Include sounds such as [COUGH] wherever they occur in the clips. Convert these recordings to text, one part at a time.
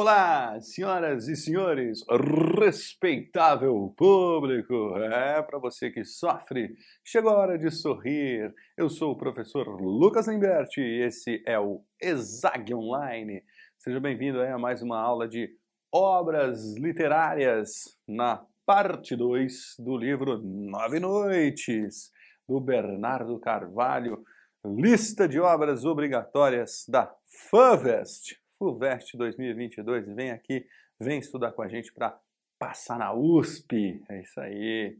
Olá, senhoras e senhores, respeitável público. É para você que sofre, chegou a hora de sorrir. Eu sou o professor Lucas Limberti e esse é o Exag Online. Seja bem-vindo a mais uma aula de obras literárias na parte 2 do livro Nove Noites, do Bernardo Carvalho, lista de obras obrigatórias da FUVEST, FUVEST 2022. Vem aqui, vem estudar com a gente para passar na USP. É isso aí.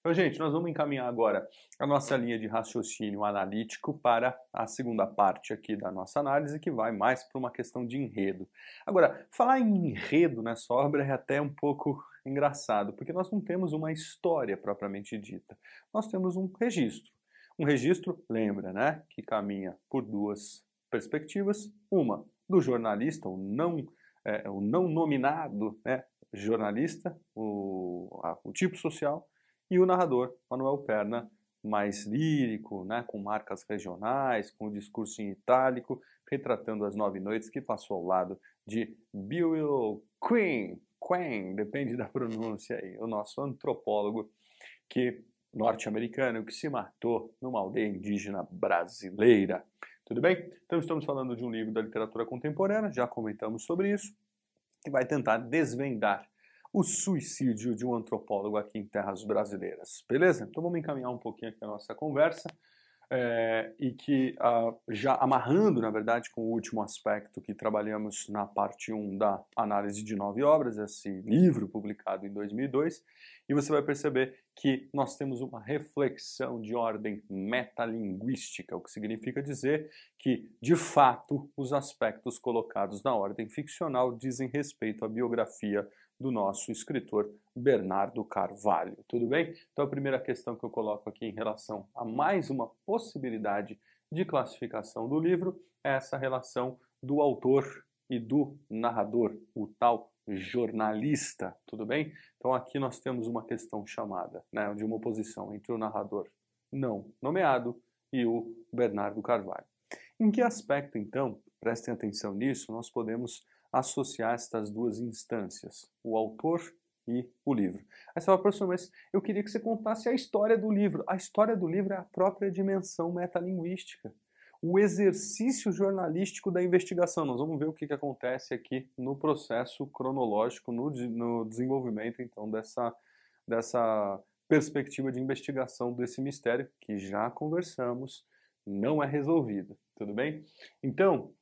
Então, gente, nós vamos encaminhar agora a nossa linha de raciocínio analítico para a segunda parte aqui da nossa análise, que vai mais para uma questão de enredo. Agora, falar em enredo nessa obra é até um pouco engraçado, porque nós não temos uma história propriamente dita. Nós temos um registro. Um registro, lembra, né, que caminha por duas perspectivas. Uma do jornalista, o não, é, o não nominado né, jornalista, o, a, o tipo social, e o narrador, Manuel Perna, mais lírico, né, com marcas regionais, com o discurso em itálico, retratando as nove noites que passou ao lado de Bill Queen, Queen, depende da pronúncia aí, o nosso antropólogo que norte-americano que se matou numa aldeia indígena brasileira. Tudo bem? Então estamos falando de um livro da literatura contemporânea, já comentamos sobre isso, que vai tentar desvendar o suicídio de um antropólogo aqui em terras brasileiras. Beleza? Então vamos encaminhar um pouquinho aqui a nossa conversa é, e que uh, já amarrando, na verdade, com o último aspecto que trabalhamos na parte 1 da análise de nove obras, esse livro publicado em 2002, e você vai perceber que nós temos uma reflexão de ordem metalinguística, o que significa dizer que, de fato, os aspectos colocados na ordem ficcional dizem respeito à biografia do nosso escritor Bernardo Carvalho. Tudo bem? Então a primeira questão que eu coloco aqui em relação a mais uma possibilidade de classificação do livro é essa relação do autor e do narrador, o tal jornalista, tudo bem? Então aqui nós temos uma questão chamada, né, de uma oposição entre o narrador não nomeado e o Bernardo Carvalho. Em que aspecto, então, prestem atenção nisso, nós podemos associar estas duas instâncias, o autor e o livro. Aí você fala, professor, mas eu queria que você contasse a história do livro. A história do livro é a própria dimensão metalinguística, o exercício jornalístico da investigação. Nós vamos ver o que, que acontece aqui no processo cronológico, no, no desenvolvimento, então, dessa, dessa perspectiva de investigação desse mistério que já conversamos, não é resolvido, tudo bem? Então,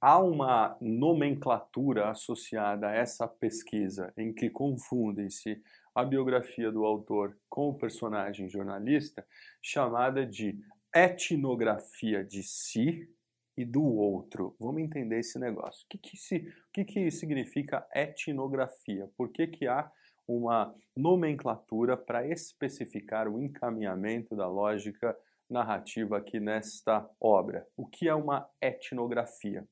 há uma nomenclatura associada a essa pesquisa em que confundem-se a biografia do autor com o personagem jornalista, chamada de etnografia de si e do outro. Vamos entender esse negócio. O que, que, se, o que, que significa etnografia? Por que, que há uma nomenclatura para especificar o encaminhamento da lógica narrativa aqui nesta obra. O que é uma etnografia?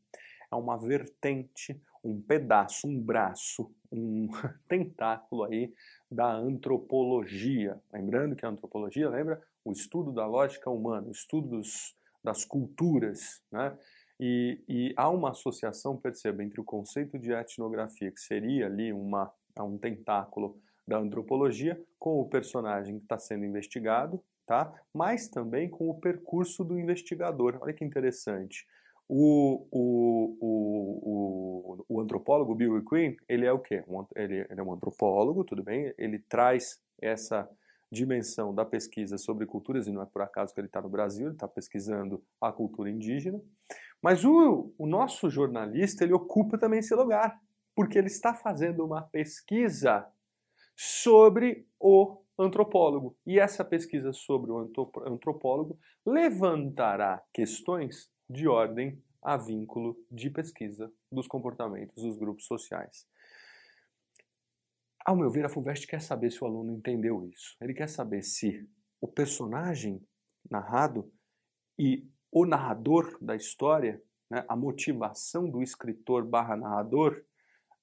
É uma vertente, um pedaço, um braço, um [LAUGHS] tentáculo aí da antropologia. Lembrando que a antropologia, lembra? O estudo da lógica humana, o estudo dos, das culturas, né? E, e, há uma associação, perceba, entre o conceito de etnografia, que seria ali uma, um tentáculo da antropologia, com o personagem que está sendo investigado, tá? mas também com o percurso do investigador. Olha que interessante. O, o, o, o, o antropólogo Bill Quinn, ele é o quê? Ele, ele é um antropólogo, tudo bem? Ele traz essa dimensão da pesquisa sobre culturas, e não é por acaso que ele está no Brasil, ele está pesquisando a cultura indígena. Mas o, o nosso jornalista, ele ocupa também esse lugar, porque ele está fazendo uma pesquisa sobre o antropólogo. E essa pesquisa sobre o antropólogo levantará questões de ordem a vínculo de pesquisa dos comportamentos dos grupos sociais. Ao meu ver, a FUVEST quer saber se o aluno entendeu isso. Ele quer saber se o personagem narrado e o narrador da história, né, a motivação do escritor barra narrador,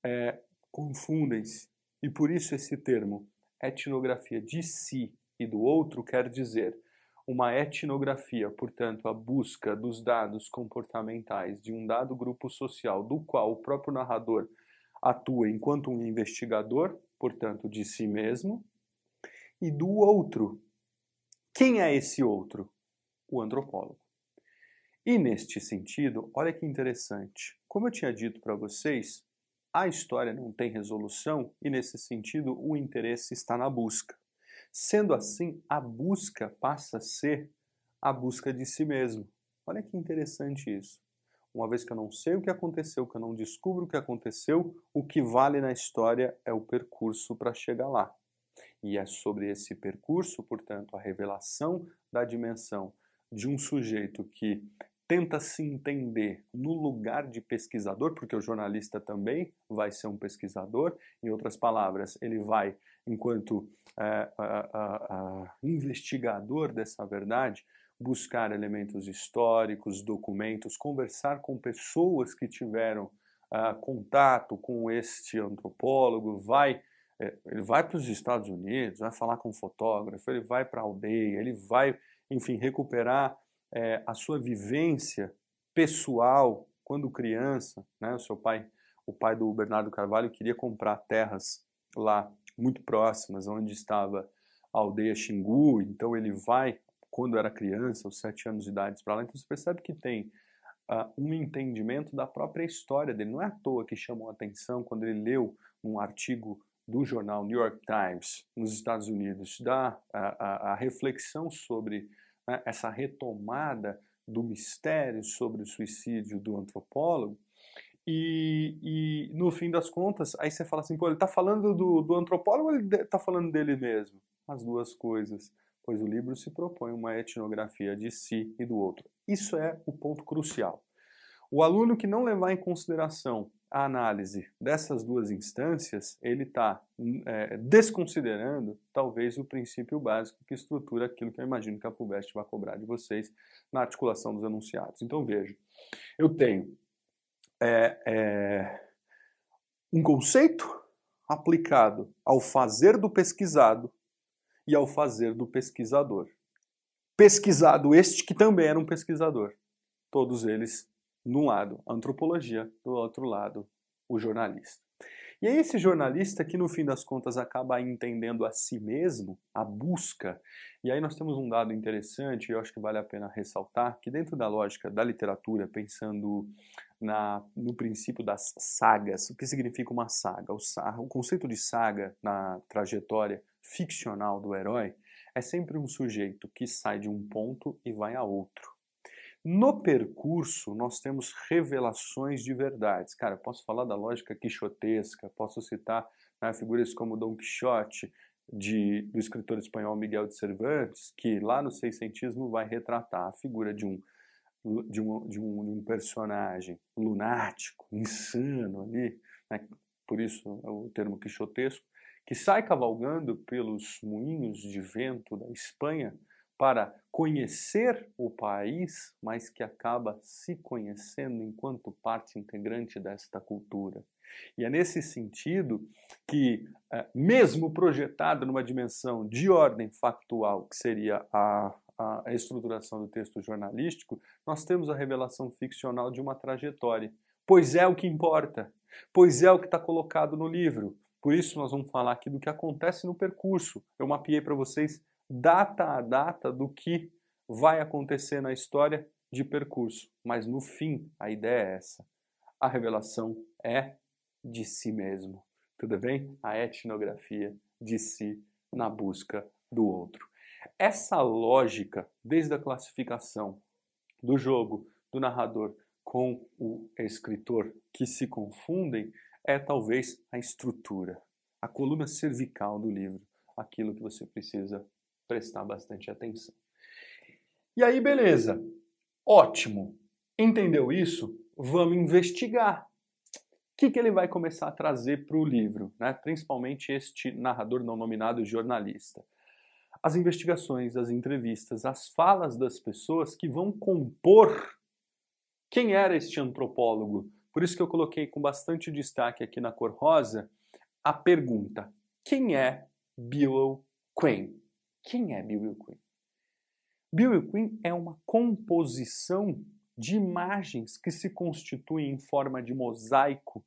é, confundem-se. E por isso esse termo etnografia de si e do outro quer dizer uma etnografia, portanto, a busca dos dados comportamentais de um dado grupo social do qual o próprio narrador atua enquanto um investigador, portanto, de si mesmo, e do outro. Quem é esse outro? O antropólogo. E neste sentido, olha que interessante. Como eu tinha dito para vocês, a história não tem resolução e, nesse sentido, o interesse está na busca. Sendo assim, a busca passa a ser a busca de si mesmo. Olha que interessante isso. Uma vez que eu não sei o que aconteceu, que eu não descubro o que aconteceu, o que vale na história é o percurso para chegar lá. E é sobre esse percurso, portanto, a revelação da dimensão de um sujeito que tenta se entender no lugar de pesquisador, porque o jornalista também vai ser um pesquisador, em outras palavras, ele vai, enquanto é, investigador dessa verdade, buscar elementos históricos, documentos, conversar com pessoas que tiveram uh, contato com este antropólogo, vai é, ele vai para os Estados Unidos, vai falar com um fotógrafo, ele vai para a aldeia, ele vai, enfim, recuperar é, a sua vivência pessoal quando criança, né? O seu pai, o pai do Bernardo Carvalho queria comprar terras lá muito próximas, onde estava a aldeia Xingu, então ele vai quando era criança, aos sete anos de idade, para lá. Então você percebe que tem uh, um entendimento da própria história dele. Não é à toa que chamou a atenção quando ele leu um artigo do jornal New York Times nos Estados Unidos, da a, a, a reflexão sobre né, essa retomada do mistério sobre o suicídio do antropólogo. E, e, no fim das contas, aí você fala assim, pô, ele está falando do, do antropólogo ou ele está falando dele mesmo? As duas coisas, pois o livro se propõe uma etnografia de si e do outro. Isso é o ponto crucial. O aluno que não levar em consideração a análise dessas duas instâncias, ele está é, desconsiderando talvez o princípio básico que estrutura aquilo que eu imagino que a FUVEST vai cobrar de vocês na articulação dos enunciados. Então veja, eu tenho é, é, um conceito aplicado ao fazer do pesquisado e ao fazer do pesquisador. Pesquisado este que também era um pesquisador. Todos eles num lado a antropologia, do outro lado o jornalista. E é esse jornalista que no fim das contas acaba entendendo a si mesmo, a busca. E aí nós temos um dado interessante, e eu acho que vale a pena ressaltar, que dentro da lógica da literatura, pensando na, no princípio das sagas, o que significa uma saga? O, o conceito de saga na trajetória ficcional do herói é sempre um sujeito que sai de um ponto e vai a outro. No percurso, nós temos revelações de verdades. Cara, posso falar da lógica quixotesca, posso citar né, figuras como Dom Quixote, de, do escritor espanhol Miguel de Cervantes, que lá no seiscentismo vai retratar a figura de um, de um, de um, de um personagem lunático, insano ali, né, por isso o termo quixotesco, que sai cavalgando pelos moinhos de vento da Espanha para conhecer o país, mas que acaba se conhecendo enquanto parte integrante desta cultura. E é nesse sentido que, é, mesmo projetado numa dimensão de ordem factual, que seria a, a estruturação do texto jornalístico, nós temos a revelação ficcional de uma trajetória. Pois é o que importa, pois é o que está colocado no livro. Por isso, nós vamos falar aqui do que acontece no percurso. Eu mapeei para vocês data a data do que vai acontecer na história de percurso. Mas no fim, a ideia é essa. A revelação é de si mesmo. Tudo bem? A etnografia de si na busca do outro. Essa lógica, desde a classificação do jogo, do narrador com o escritor que se confundem, é talvez a estrutura, a coluna cervical do livro, aquilo que você precisa prestar bastante atenção. E aí, beleza. Ótimo. Entendeu isso? Vamos investigar. O que, que ele vai começar a trazer para o livro, né? principalmente este narrador não nominado jornalista? As investigações, as entrevistas, as falas das pessoas que vão compor quem era este antropólogo. Por isso que eu coloquei com bastante destaque aqui na cor rosa a pergunta: quem é Bill Quinn? Quem é Bill Quinn? Bill Quinn é uma composição de imagens que se constituem em forma de mosaico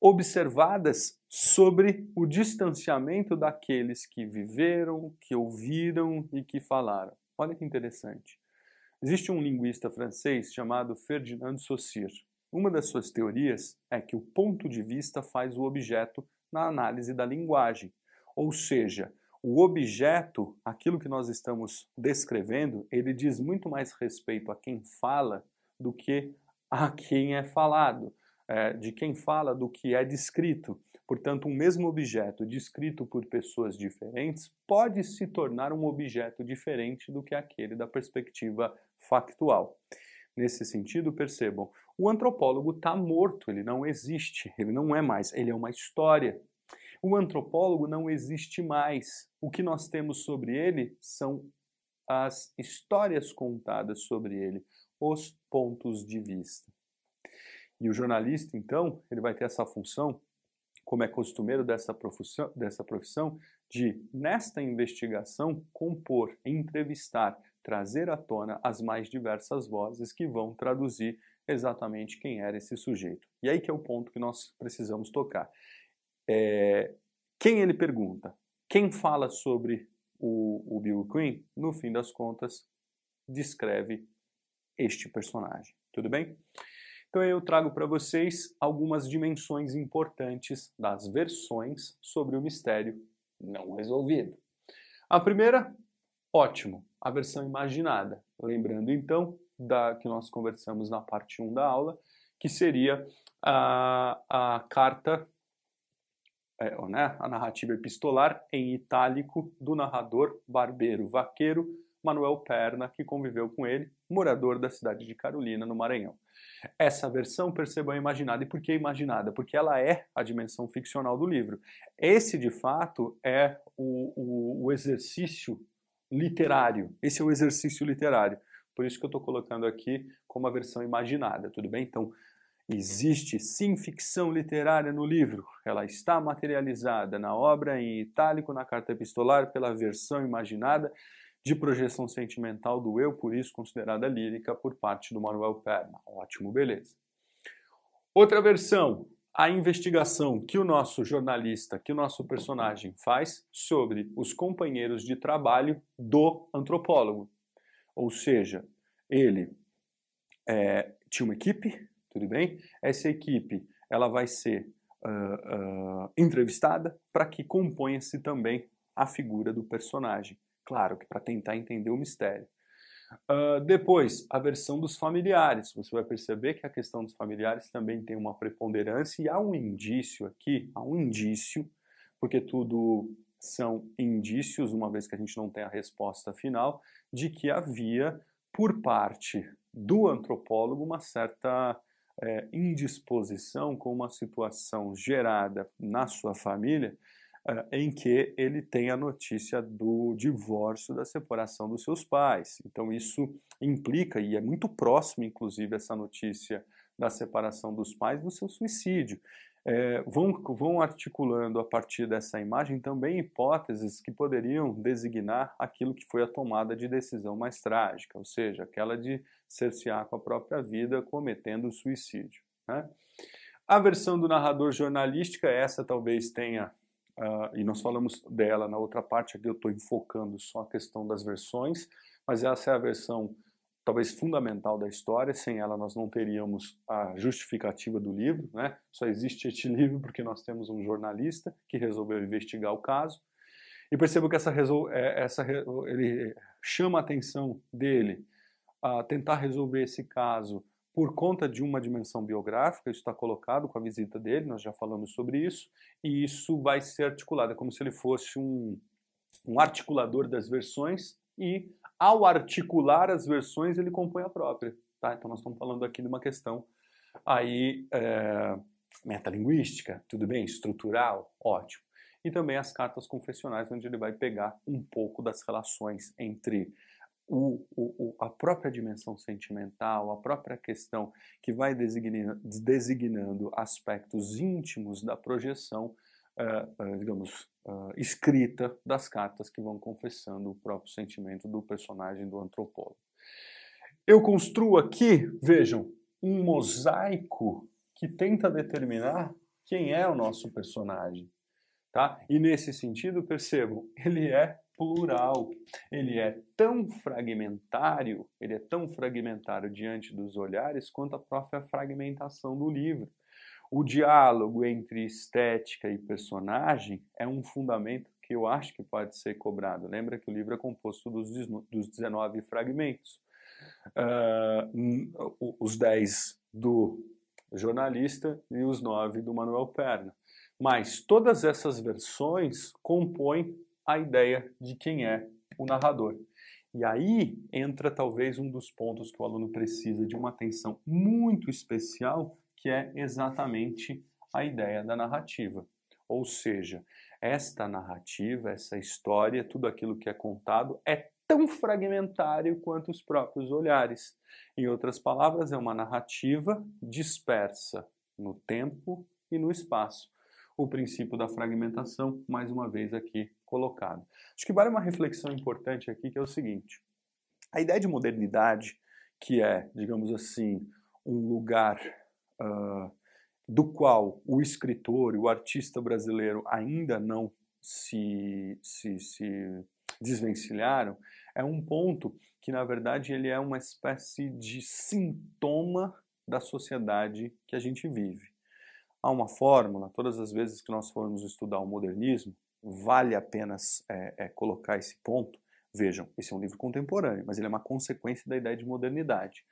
observadas sobre o distanciamento daqueles que viveram, que ouviram e que falaram. Olha que interessante. Existe um linguista francês chamado Ferdinand Saussure. Uma das suas teorias é que o ponto de vista faz o objeto na análise da linguagem. Ou seja, o objeto, aquilo que nós estamos descrevendo, ele diz muito mais respeito a quem fala do que a quem é falado, é, de quem fala do que é descrito. Portanto, um mesmo objeto descrito por pessoas diferentes pode se tornar um objeto diferente do que aquele da perspectiva factual. Nesse sentido, percebam, o antropólogo está morto, ele não existe, ele não é mais, ele é uma história. O antropólogo não existe mais. O que nós temos sobre ele são as histórias contadas sobre ele, os pontos de vista. E o jornalista, então, ele vai ter essa função, como é costumeiro dessa profissão, dessa profissão de, nesta investigação, compor, entrevistar, trazer à tona as mais diversas vozes que vão traduzir exatamente quem era esse sujeito. E aí que é o ponto que nós precisamos tocar. É, quem ele pergunta? Quem fala sobre o, o Bill Quinn, no fim das contas, descreve este personagem. Tudo bem? Então eu trago para vocês algumas dimensões importantes das versões sobre o mistério não resolvido. A primeira, ótimo, a versão imaginada. Lembrando então da que nós conversamos na parte 1 da aula, que seria a, a carta, é, né, a narrativa epistolar em itálico do narrador barbeiro vaqueiro Manuel Perna, que conviveu com ele, morador da cidade de Carolina, no Maranhão. Essa versão, percebam, é imaginada. E por que imaginada? Porque ela é a dimensão ficcional do livro. Esse, de fato, é o, o, o exercício literário. Esse é o exercício literário. Por isso que eu estou colocando aqui como a versão imaginada, tudo bem? Então, existe sim ficção literária no livro. Ela está materializada na obra em itálico, na carta epistolar, pela versão imaginada de projeção sentimental do eu, por isso considerada lírica por parte do Manuel Perna. Ótimo, beleza. Outra versão, a investigação que o nosso jornalista, que o nosso personagem faz sobre os companheiros de trabalho do antropólogo. Ou seja, ele é, tinha uma equipe, tudo bem? Essa equipe ela vai ser uh, uh, entrevistada para que componha-se também a figura do personagem. Claro que para tentar entender o mistério. Uh, depois, a versão dos familiares. Você vai perceber que a questão dos familiares também tem uma preponderância e há um indício aqui, há um indício, porque tudo são indícios, uma vez que a gente não tem a resposta final, de que havia, por parte do antropólogo, uma certa é, indisposição com uma situação gerada na sua família uh, em que ele tem a notícia do divórcio, da separação dos seus pais. Então, isso implica, e é muito próximo, inclusive, essa notícia da separação dos pais, do seu suicídio. É, vão, vão articulando a partir dessa imagem também hipóteses que poderiam designar aquilo que foi a tomada de decisão mais trágica, ou seja, aquela de cercear com a própria vida cometendo suicídio. Né? A versão do narrador jornalística, essa talvez tenha Uh, e nós falamos dela na outra parte, aqui eu estou enfocando só a questão das versões, mas essa é a versão talvez fundamental da história, sem ela nós não teríamos a justificativa do livro, né? só existe este [LAUGHS] livro porque nós temos um jornalista que resolveu investigar o caso, e percebo que essa, é, essa ele chama a atenção dele a tentar resolver esse caso por conta de uma dimensão biográfica, isso está colocado com a visita dele, nós já falamos sobre isso, e isso vai ser articulado, é como se ele fosse um, um articulador das versões, e ao articular as versões ele compõe a própria. Tá? Então nós estamos falando aqui de uma questão aí é, metalinguística, tudo bem, estrutural, ótimo. E também as cartas confessionais, onde ele vai pegar um pouco das relações entre o, o, a própria dimensão sentimental, a própria questão que vai designando, designando aspectos íntimos da projeção, digamos, uh, escrita das cartas que vão confessando o próprio sentimento do personagem do antropólogo. Eu construo aqui, vejam, um mosaico que tenta determinar quem é o nosso personagem. Tá? E nesse sentido, percebam, ele é plural, ele é tão fragmentário, ele é tão fragmentário diante dos olhares quanto a própria fragmentação do livro. O diálogo entre estética e personagem é um fundamento que eu acho que pode ser cobrado. Lembra que o livro é composto dos, dos 19 fragmentos. Uh, os 10 do jornalista e os 9 do Manuel Perna. Mas todas essas versões compõem a ideia de quem é o narrador. E aí entra talvez um dos pontos que o aluno precisa de uma atenção muito especial, que é exatamente a ideia da narrativa. Ou seja, esta narrativa, essa história, tudo aquilo que é contado é tão fragmentário quanto os próprios olhares. Em outras palavras, é uma narrativa dispersa no tempo e no espaço. O princípio da fragmentação, mais uma vez aqui colocado. Acho que vale uma reflexão importante aqui, que é o seguinte: a ideia de modernidade, que é, digamos assim, um lugar uh, do qual o escritor e o artista brasileiro ainda não se, se, se desvencilharam, é um ponto que, na verdade, ele é uma espécie de sintoma da sociedade que a gente vive. Há uma fórmula, todas as vezes que nós formos estudar o modernismo, vale a pena é, é, colocar esse ponto. Vejam, esse é um livro contemporâneo, mas ele é uma consequência da ideia de modernidade.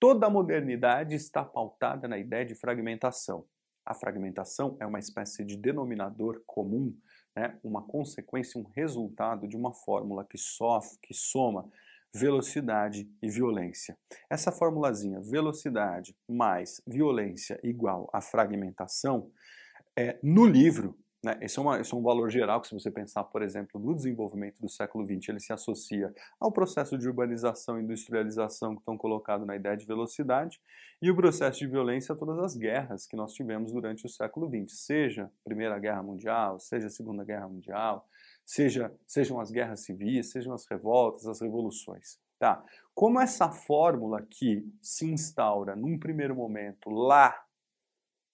Toda a modernidade está pautada na ideia de fragmentação. A fragmentação é uma espécie de denominador comum, né, uma consequência, um resultado de uma fórmula que sofre, que soma velocidade e violência. Essa formulazinha, velocidade mais violência igual a fragmentação, é, no livro né? Esse, é uma, esse é um valor geral que, se você pensar, por exemplo, no desenvolvimento do século XX, ele se associa ao processo de urbanização e industrialização que estão colocados na ideia de velocidade e o processo de violência a todas as guerras que nós tivemos durante o século XX, seja Primeira Guerra Mundial, seja Segunda Guerra Mundial, seja, sejam as guerras civis, sejam as revoltas, as revoluções. Tá? Como essa fórmula que se instaura num primeiro momento lá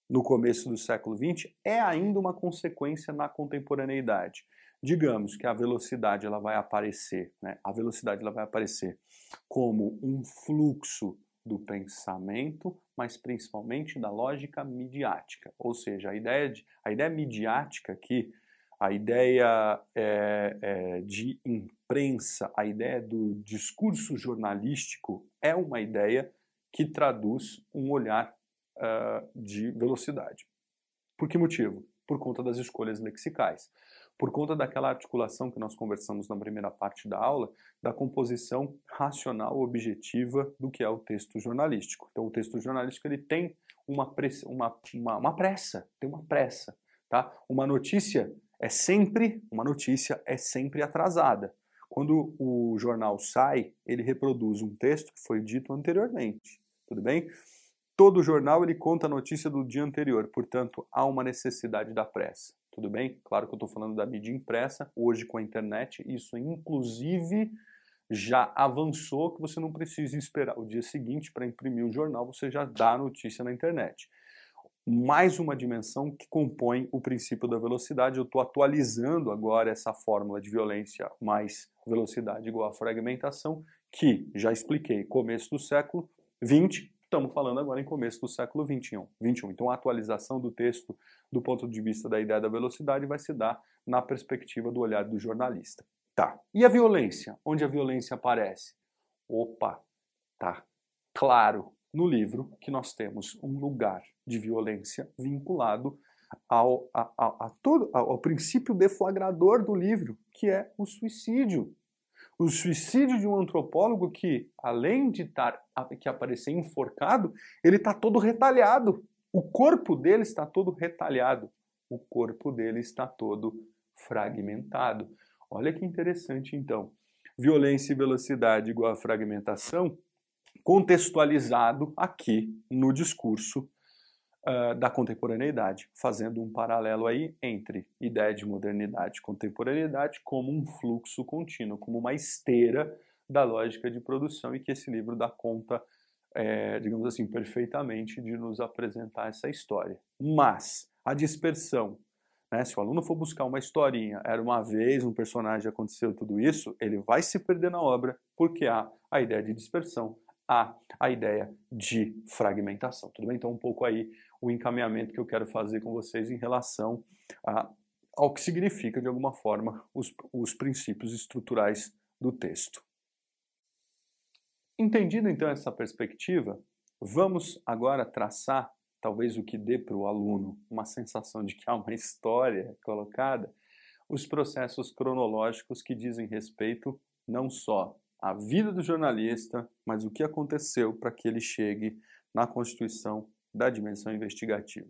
no começo do século XX é ainda uma consequência na contemporaneidade. Digamos que a velocidade ela vai aparecer, né? a velocidade ela vai aparecer como um fluxo do pensamento, mas principalmente da lógica midiática. Ou seja, a ideia, de, a ideia midiática aqui, a ideia é, é, de imprensa, a ideia do discurso jornalístico é uma ideia que traduz um olhar uh, de velocidade. Por que motivo? Por conta das escolhas lexicais. Por conta daquela articulação que nós conversamos na primeira parte da aula, da composição racional objetiva do que é o texto jornalístico. Então, o texto jornalístico ele tem uma, pressa, uma, uma, uma pressa, tem uma pressa. Tá? Uma notícia é sempre, uma notícia é sempre atrasada. Quando o jornal sai, ele reproduz um texto que foi dito anteriormente, tudo bem? Todo jornal ele conta a notícia do dia anterior, portanto, há uma necessidade da pressa. Tudo bem? Claro que eu estou falando da mídia impressa, hoje com a internet, isso inclusive já avançou que você não precisa esperar o dia seguinte para imprimir o jornal, você já dá a notícia na internet. Mais uma dimensão que compõe o princípio da velocidade. Eu estou atualizando agora essa fórmula de violência mais velocidade igual a fragmentação, que já expliquei, começo do século 20 Estamos falando agora em começo do século 21. 21. Então, a atualização do texto do ponto de vista da ideia da velocidade vai se dar na perspectiva do olhar do jornalista. Tá. E a violência? Onde a violência aparece? Opa, tá claro no livro que nós temos um lugar de violência vinculado ao, a, a, a todo, ao princípio deflagrador do livro, que é o suicídio. O suicídio de um antropólogo que, além de estar que aparecer enforcado, ele está todo retalhado. O corpo dele está todo retalhado. O corpo dele está todo fragmentado. Olha que interessante, então. Violência e velocidade igual a fragmentação, contextualizado aqui no discurso uh, da contemporaneidade, fazendo um paralelo aí entre ideia de modernidade e contemporaneidade como um fluxo contínuo, como uma esteira da lógica de produção e que esse livro dá conta é, digamos assim, perfeitamente de nos apresentar essa história. Mas a dispersão, né, se o aluno for buscar uma historinha, era uma vez um personagem aconteceu tudo isso, ele vai se perder na obra porque há a ideia de dispersão, há a ideia de fragmentação. Tudo bem? Então, um pouco aí o encaminhamento que eu quero fazer com vocês em relação a, ao que significa, de alguma forma, os, os princípios estruturais do texto. Entendido então essa perspectiva, vamos agora traçar talvez o que dê para o aluno uma sensação de que há uma história colocada, os processos cronológicos que dizem respeito não só à vida do jornalista, mas o que aconteceu para que ele chegue na constituição da dimensão investigativa.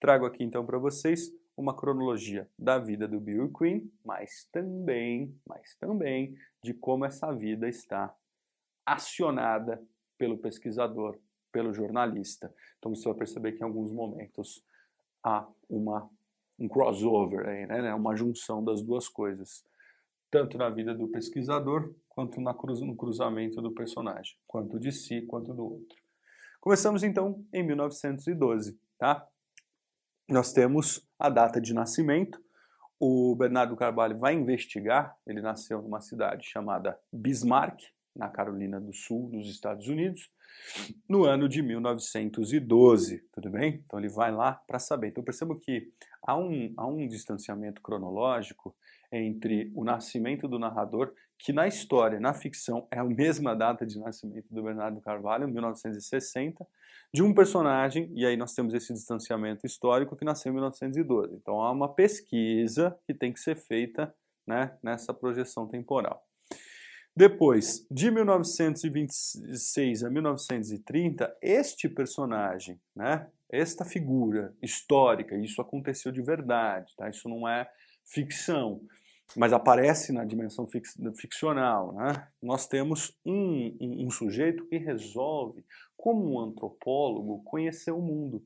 Trago aqui então para vocês uma cronologia da vida do Bill Queen, mas também, mas também de como essa vida está acionada pelo pesquisador, pelo jornalista. Então você vai perceber que em alguns momentos há uma, um crossover, aí, né, né? uma junção das duas coisas, tanto na vida do pesquisador quanto na cruz, no cruzamento do personagem, quanto de si quanto do outro. Começamos então em 1912, tá? Nós temos a data de nascimento. O Bernardo Carvalho vai investigar. Ele nasceu numa cidade chamada Bismarck, na Carolina do Sul, nos Estados Unidos, no ano de 1912, tudo bem? Então ele vai lá para saber. Então percebo que há um, há um distanciamento cronológico entre o nascimento do narrador, que na história, na ficção, é a mesma data de nascimento do Bernardo Carvalho, 1960, de um personagem, e aí nós temos esse distanciamento histórico que nasceu em 1912. Então há uma pesquisa que tem que ser feita né, nessa projeção temporal. Depois, de 1926 a 1930, este personagem, né, esta figura histórica, isso aconteceu de verdade, tá? isso não é ficção, mas aparece na dimensão fix, ficcional. Né? Nós temos um, um, um sujeito que resolve, como um antropólogo, conhecer o mundo.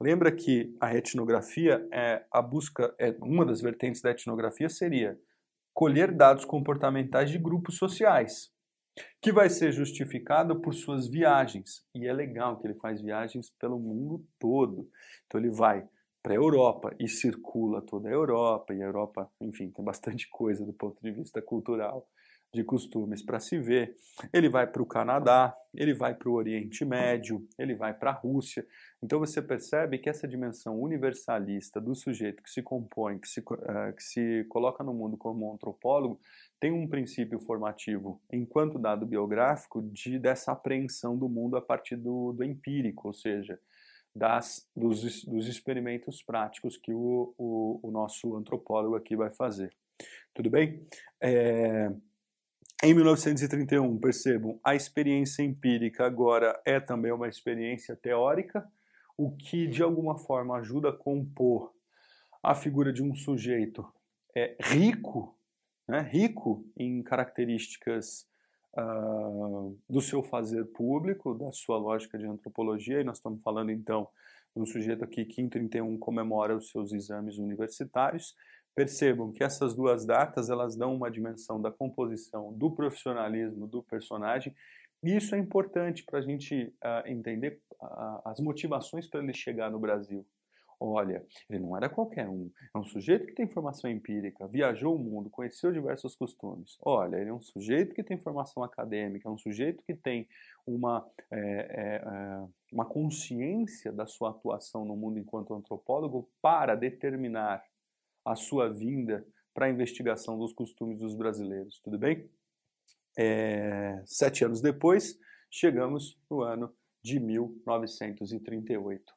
Lembra que a etnografia é a busca, é uma das vertentes da etnografia seria colher dados comportamentais de grupos sociais, que vai ser justificado por suas viagens. E é legal que ele faz viagens pelo mundo todo. Então ele vai para a Europa e circula toda a Europa, e a Europa, enfim, tem bastante coisa do ponto de vista cultural de costumes para se ver. Ele vai para o Canadá, ele vai para o Oriente Médio, ele vai para a Rússia. Então você percebe que essa dimensão universalista do sujeito que se compõe, que se, uh, que se coloca no mundo como um antropólogo, tem um princípio formativo, enquanto dado biográfico, de dessa apreensão do mundo a partir do, do empírico, ou seja, das, dos, dos experimentos práticos que o, o, o nosso antropólogo aqui vai fazer. Tudo bem? É, em 1931, percebam, a experiência empírica agora é também uma experiência teórica, o que de alguma forma ajuda a compor a figura de um sujeito é, rico, né, rico em características uh, do seu fazer público, da sua lógica de antropologia, e nós estamos falando então de um sujeito aqui que em 31 comemora os seus exames universitários, Percebam que essas duas datas elas dão uma dimensão da composição, do profissionalismo do personagem, e isso é importante para a gente uh, entender uh, as motivações para ele chegar no Brasil. Olha, ele não era qualquer um, é um sujeito que tem formação empírica, viajou o mundo, conheceu diversos costumes. Olha, ele é um sujeito que tem formação acadêmica, é um sujeito que tem uma, é, é, uma consciência da sua atuação no mundo enquanto antropólogo para determinar a sua vinda para a investigação dos costumes dos brasileiros, tudo bem? É, sete anos depois, chegamos no ano de 1938.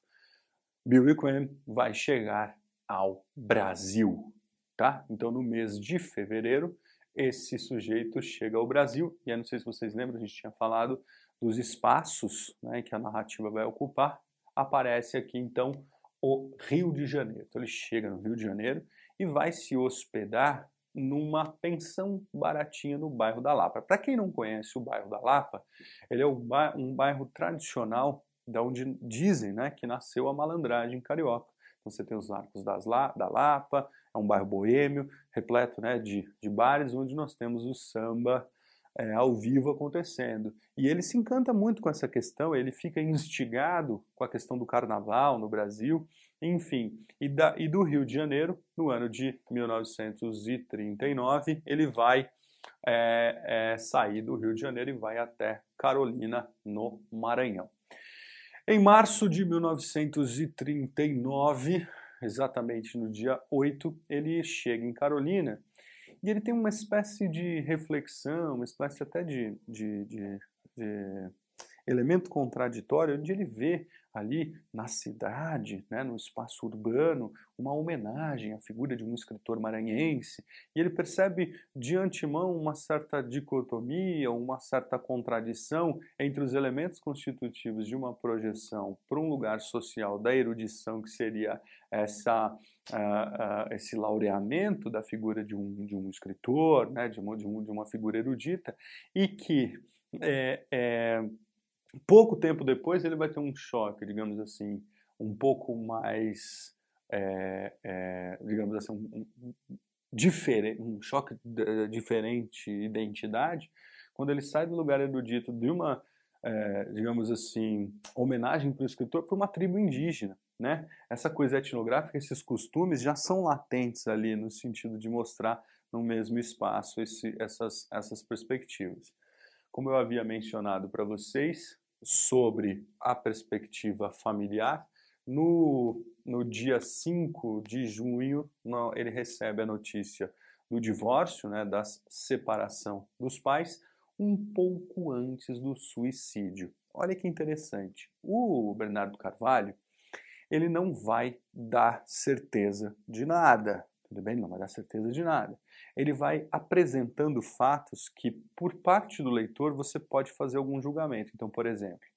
Bill Quinn vai chegar ao Brasil, tá? Então, no mês de fevereiro, esse sujeito chega ao Brasil, e eu não sei se vocês lembram, a gente tinha falado dos espaços né, que a narrativa vai ocupar, aparece aqui, então, o Rio de Janeiro. Então, ele chega no Rio de Janeiro e vai se hospedar numa pensão baratinha no bairro da Lapa. Para quem não conhece o bairro da Lapa, ele é um bairro tradicional da onde dizem né, que nasceu a malandragem carioca. Então você tem os arcos das La, da Lapa, é um bairro boêmio, repleto né, de, de bares, onde nós temos o samba é, ao vivo acontecendo. E ele se encanta muito com essa questão, ele fica instigado com a questão do carnaval no Brasil, enfim. E, da, e do Rio de Janeiro, no ano de 1939, ele vai é, é, sair do Rio de Janeiro e vai até Carolina, no Maranhão. Em março de 1939, exatamente no dia 8, ele chega em Carolina e ele tem uma espécie de reflexão, uma espécie até de, de, de, de elemento contraditório, onde ele vê ali na cidade, né, no espaço urbano, uma homenagem à figura de um escritor maranhense, e ele percebe de antemão uma certa dicotomia, uma certa contradição entre os elementos constitutivos de uma projeção para um lugar social da erudição, que seria essa, uh, uh, esse laureamento da figura de um, de um escritor, né, de, uma, de, um, de uma figura erudita, e que é, é, pouco tempo depois ele vai ter um choque, digamos assim, um pouco mais, é, é, digamos assim, um, um, diferente, um choque de, diferente identidade, quando ele sai do lugar erudito de uma, é, digamos assim, homenagem para o escritor para uma tribo indígena. Né? Essa coisa etnográfica, esses costumes já são latentes ali no sentido de mostrar no mesmo espaço esse, essas, essas perspectivas. Como eu havia mencionado para vocês sobre a perspectiva familiar, no, no dia 5 de junho, no, ele recebe a notícia do divórcio, né, da separação dos pais, um pouco antes do suicídio. Olha que interessante. O Bernardo Carvalho, ele não vai dar certeza de nada, tudo bem? Não vai dar certeza de nada. Ele vai apresentando fatos que, por parte do leitor, você pode fazer algum julgamento. Então, por exemplo,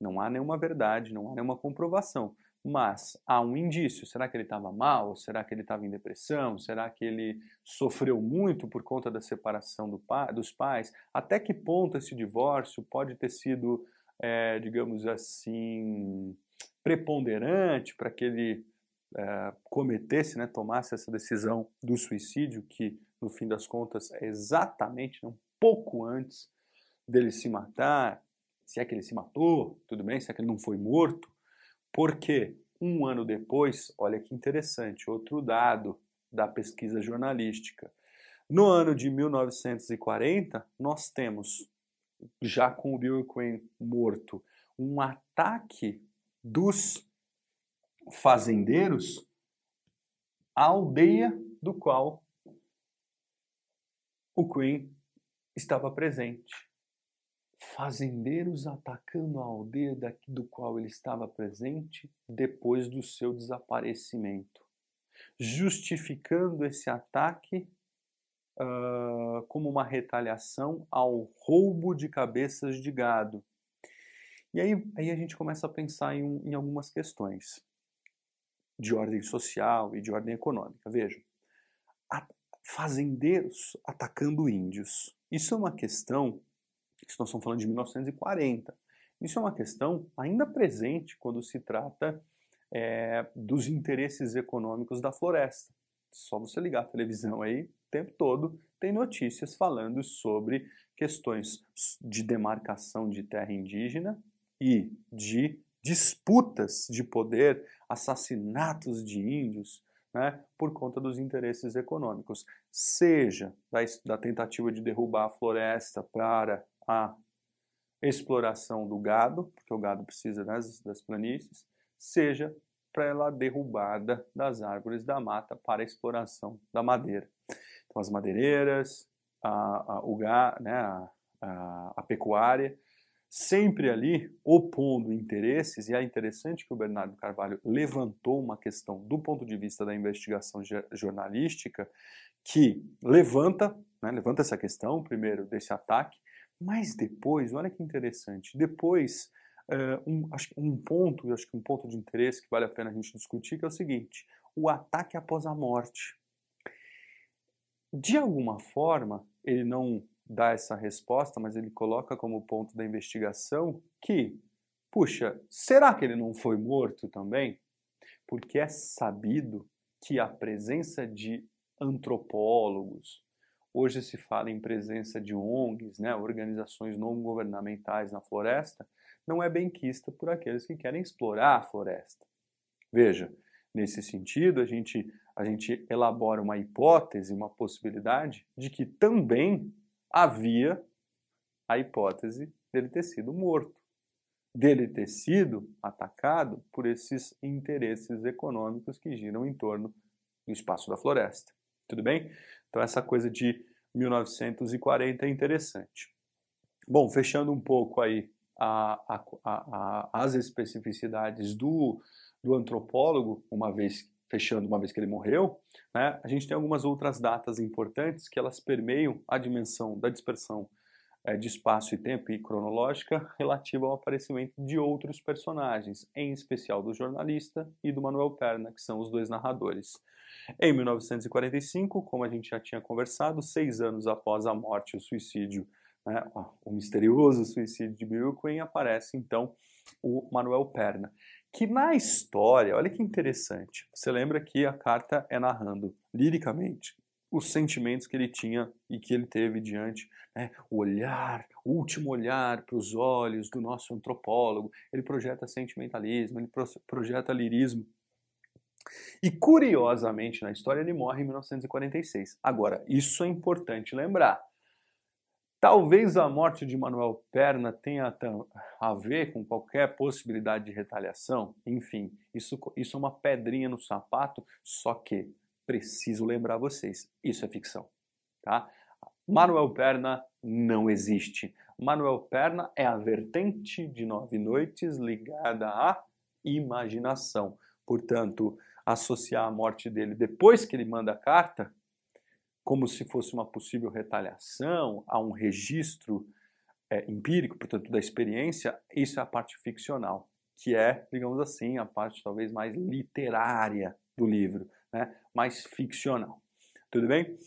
não há nenhuma verdade, não há nenhuma comprovação, mas há um indício. Será que ele estava mal? Será que ele estava em depressão? Será que ele sofreu muito por conta da separação do pa dos pais? Até que ponto esse divórcio pode ter sido, é, digamos assim, preponderante para que ele é, cometesse, né, tomasse essa decisão do suicídio, que no fim das contas é exatamente um pouco antes dele se matar, se é que ele se matou, tudo bem, se é que ele não foi morto, porque um ano depois, olha que interessante, outro dado da pesquisa jornalística. No ano de 1940, nós temos, já com o Bill Quinn morto, um ataque dos fazendeiros a aldeia do qual o Queen estava presente. Fazendeiros atacando a aldeia do qual ele estava presente depois do seu desaparecimento, justificando esse ataque uh, como uma retaliação ao roubo de cabeças de gado. E aí, aí a gente começa a pensar em, em algumas questões de ordem social e de ordem econômica. Vejam, fazendeiros atacando índios. Isso é uma questão, isso nós estamos falando de 1940, isso é uma questão ainda presente quando se trata é, dos interesses econômicos da floresta. Só você ligar a televisão aí, o tempo todo tem notícias falando sobre questões de demarcação de terra indígena e de disputas de poder, assassinatos de índios, né, por conta dos interesses econômicos, seja da, da tentativa de derrubar a floresta para a exploração do gado, porque o gado precisa das, das planícies, seja pela derrubada das árvores da mata para a exploração da madeira. Então, as madeireiras, a, a, o ga, né, a, a, a pecuária, sempre ali opondo interesses, e é interessante que o Bernardo Carvalho levantou uma questão do ponto de vista da investigação jornalística que levanta, né, levanta essa questão, primeiro, desse ataque, mas depois, olha que interessante, depois, uh, um, acho um ponto, acho que um ponto de interesse que vale a pena a gente discutir, que é o seguinte, o ataque após a morte. De alguma forma, ele não dá essa resposta, mas ele coloca como ponto da investigação que, puxa, será que ele não foi morto também? Porque é sabido que a presença de antropólogos hoje se fala em presença de ONGs, né, organizações não governamentais na floresta, não é bem quista por aqueles que querem explorar a floresta. Veja, nesse sentido, a gente, a gente elabora uma hipótese, uma possibilidade de que também havia a hipótese dele ter sido morto, dele ter sido atacado por esses interesses econômicos que giram em torno do espaço da floresta. Tudo bem? Então, essa coisa de 1940 é interessante. Bom, fechando um pouco aí a, a, a, as especificidades do, do antropólogo, uma vez fechando uma vez que ele morreu, né, a gente tem algumas outras datas importantes que elas permeiam a dimensão da dispersão é, de espaço e tempo e cronológica relativa ao aparecimento de outros personagens, em especial do jornalista e do Manuel Perna, que são os dois narradores. Em 1945, como a gente já tinha conversado, seis anos após a morte e o suicídio, né, o misterioso suicídio de Bill Quinn, aparece então o Manuel Perna, que na história, olha que interessante, você lembra que a carta é narrando liricamente os sentimentos que ele tinha e que ele teve diante, né, o olhar, o último olhar para os olhos do nosso antropólogo, ele projeta sentimentalismo, ele projeta lirismo, e curiosamente, na história, ele morre em 1946. Agora, isso é importante lembrar. Talvez a morte de Manuel Perna tenha a ver com qualquer possibilidade de retaliação. Enfim, isso, isso é uma pedrinha no sapato, só que preciso lembrar vocês, isso é ficção. Tá? Manuel Perna não existe. Manuel Perna é a vertente de Nove Noites ligada à imaginação. Portanto, associar a morte dele depois que ele manda a carta, como se fosse uma possível retaliação a um registro é, empírico, portanto, da experiência, isso é a parte ficcional, que é, digamos assim, a parte talvez mais literária do livro, né? mais ficcional. Tudo bem?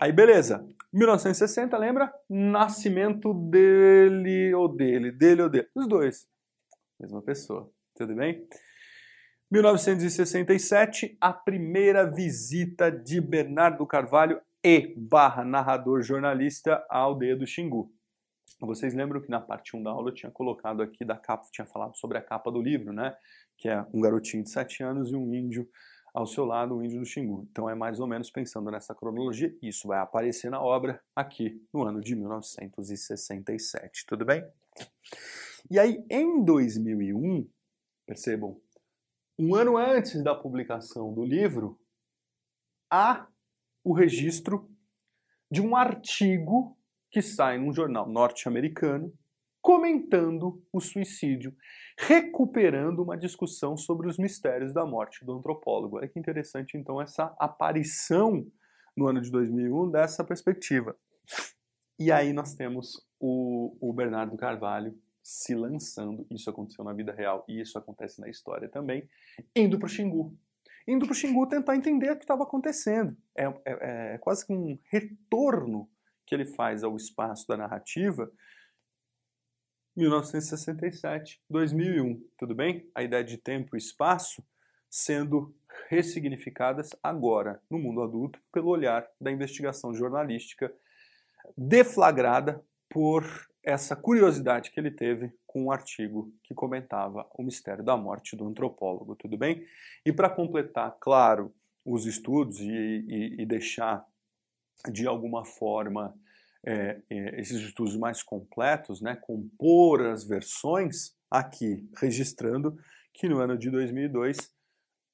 Aí, beleza. 1960, lembra? Nascimento dele ou dele, dele ou dele. Os dois. Mesma pessoa. Tudo bem? 1967, a primeira visita de Bernardo Carvalho e barra narrador jornalista à aldeia do Xingu. Vocês lembram que na parte 1 da aula eu tinha colocado aqui da capa, tinha falado sobre a capa do livro, né? Que é um garotinho de 7 anos e um índio ao seu lado, o índio do Xingu. Então é mais ou menos pensando nessa cronologia, isso vai aparecer na obra aqui no ano de 1967, tudo bem? E aí em 2001, percebam, um ano antes da publicação do livro, há o registro de um artigo que sai num jornal norte-americano comentando o suicídio, recuperando uma discussão sobre os mistérios da morte do antropólogo. Olha que interessante, então, essa aparição no ano de 2001 dessa perspectiva. E aí nós temos o, o Bernardo Carvalho se lançando, isso aconteceu na vida real e isso acontece na história também, indo para o Xingu. Indo para o Xingu tentar entender o que estava acontecendo. É, é, é quase que um retorno que ele faz ao espaço da narrativa 1967, 2001, tudo bem? A ideia de tempo e espaço sendo ressignificadas agora, no mundo adulto, pelo olhar da investigação jornalística deflagrada por essa curiosidade que ele teve com um artigo que comentava o mistério da morte do antropólogo, tudo bem? E para completar, claro, os estudos e, e, e, deixar de alguma forma é, é, esses estudos mais completos, né, compor as versões, aqui registrando que no ano de 2002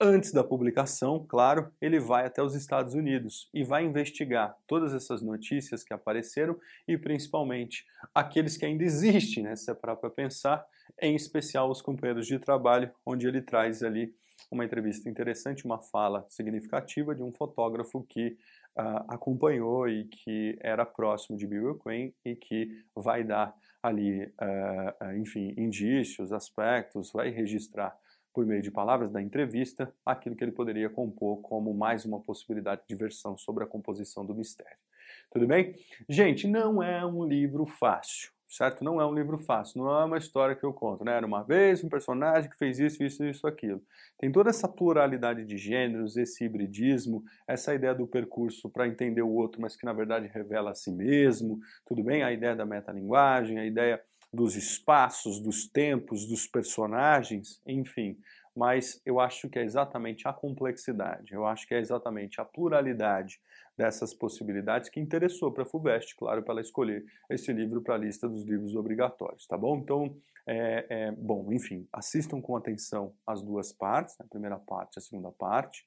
Antes da publicação, claro, ele vai até os Estados Unidos e vai investigar todas essas notícias que apareceram e principalmente aqueles que ainda existem, né, se é para pensar, em especial os companheiros de trabalho, onde ele traz ali uma entrevista interessante, uma fala significativa de um fotógrafo que uh, acompanhou e que era próximo de Bill Quinn e que vai dar ali, uh, enfim, indícios, aspectos, vai registrar por meio de palavras da entrevista, aquilo que ele poderia compor como mais uma possibilidade de versão sobre a composição do mistério. Tudo bem? Gente, não é um livro fácil. certo? Não é um livro fácil, não é uma história que eu conto, né? Era uma vez um personagem que fez isso, isso, isso, aquilo. Tem toda essa pluralidade de gêneros, esse hibridismo, essa ideia do percurso para entender o outro, mas que na verdade revela a si mesmo, tudo bem? A ideia da metalinguagem, a ideia dos espaços, dos tempos, dos personagens, enfim. Mas eu acho que é exatamente a complexidade, eu acho que é exatamente a pluralidade dessas possibilidades que interessou para a FUVEST, claro, para ela escolher esse livro para a lista dos livros obrigatórios, tá bom? Então, é, é, bom, enfim, assistam com atenção as duas partes, a primeira parte e a segunda parte.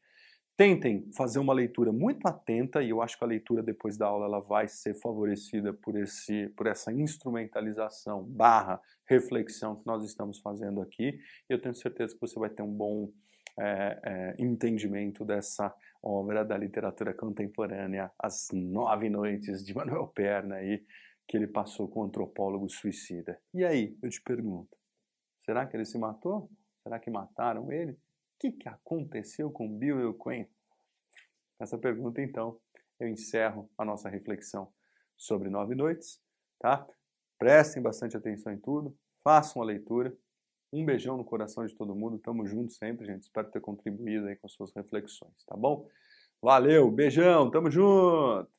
Tentem fazer uma leitura muito atenta e eu acho que a leitura depois da aula ela vai ser favorecida por, esse, por essa instrumentalização barra reflexão que nós estamos fazendo aqui. Eu tenho certeza que você vai ter um bom é, é, entendimento dessa obra da literatura contemporânea, As Nove Noites de Manuel Perna, aí, que ele passou com o antropólogo suicida. E aí, eu te pergunto, será que ele se matou? Será que mataram ele? Que, que aconteceu com Bill e? Com essa pergunta, então, eu encerro a nossa reflexão sobre Nove Noites, tá? Prestem bastante atenção em tudo, façam a leitura um beijão no coração de todo mundo. Tamo junto sempre, gente. Espero ter contribuído aí com suas reflexões, tá bom? Valeu, beijão, tamo junto!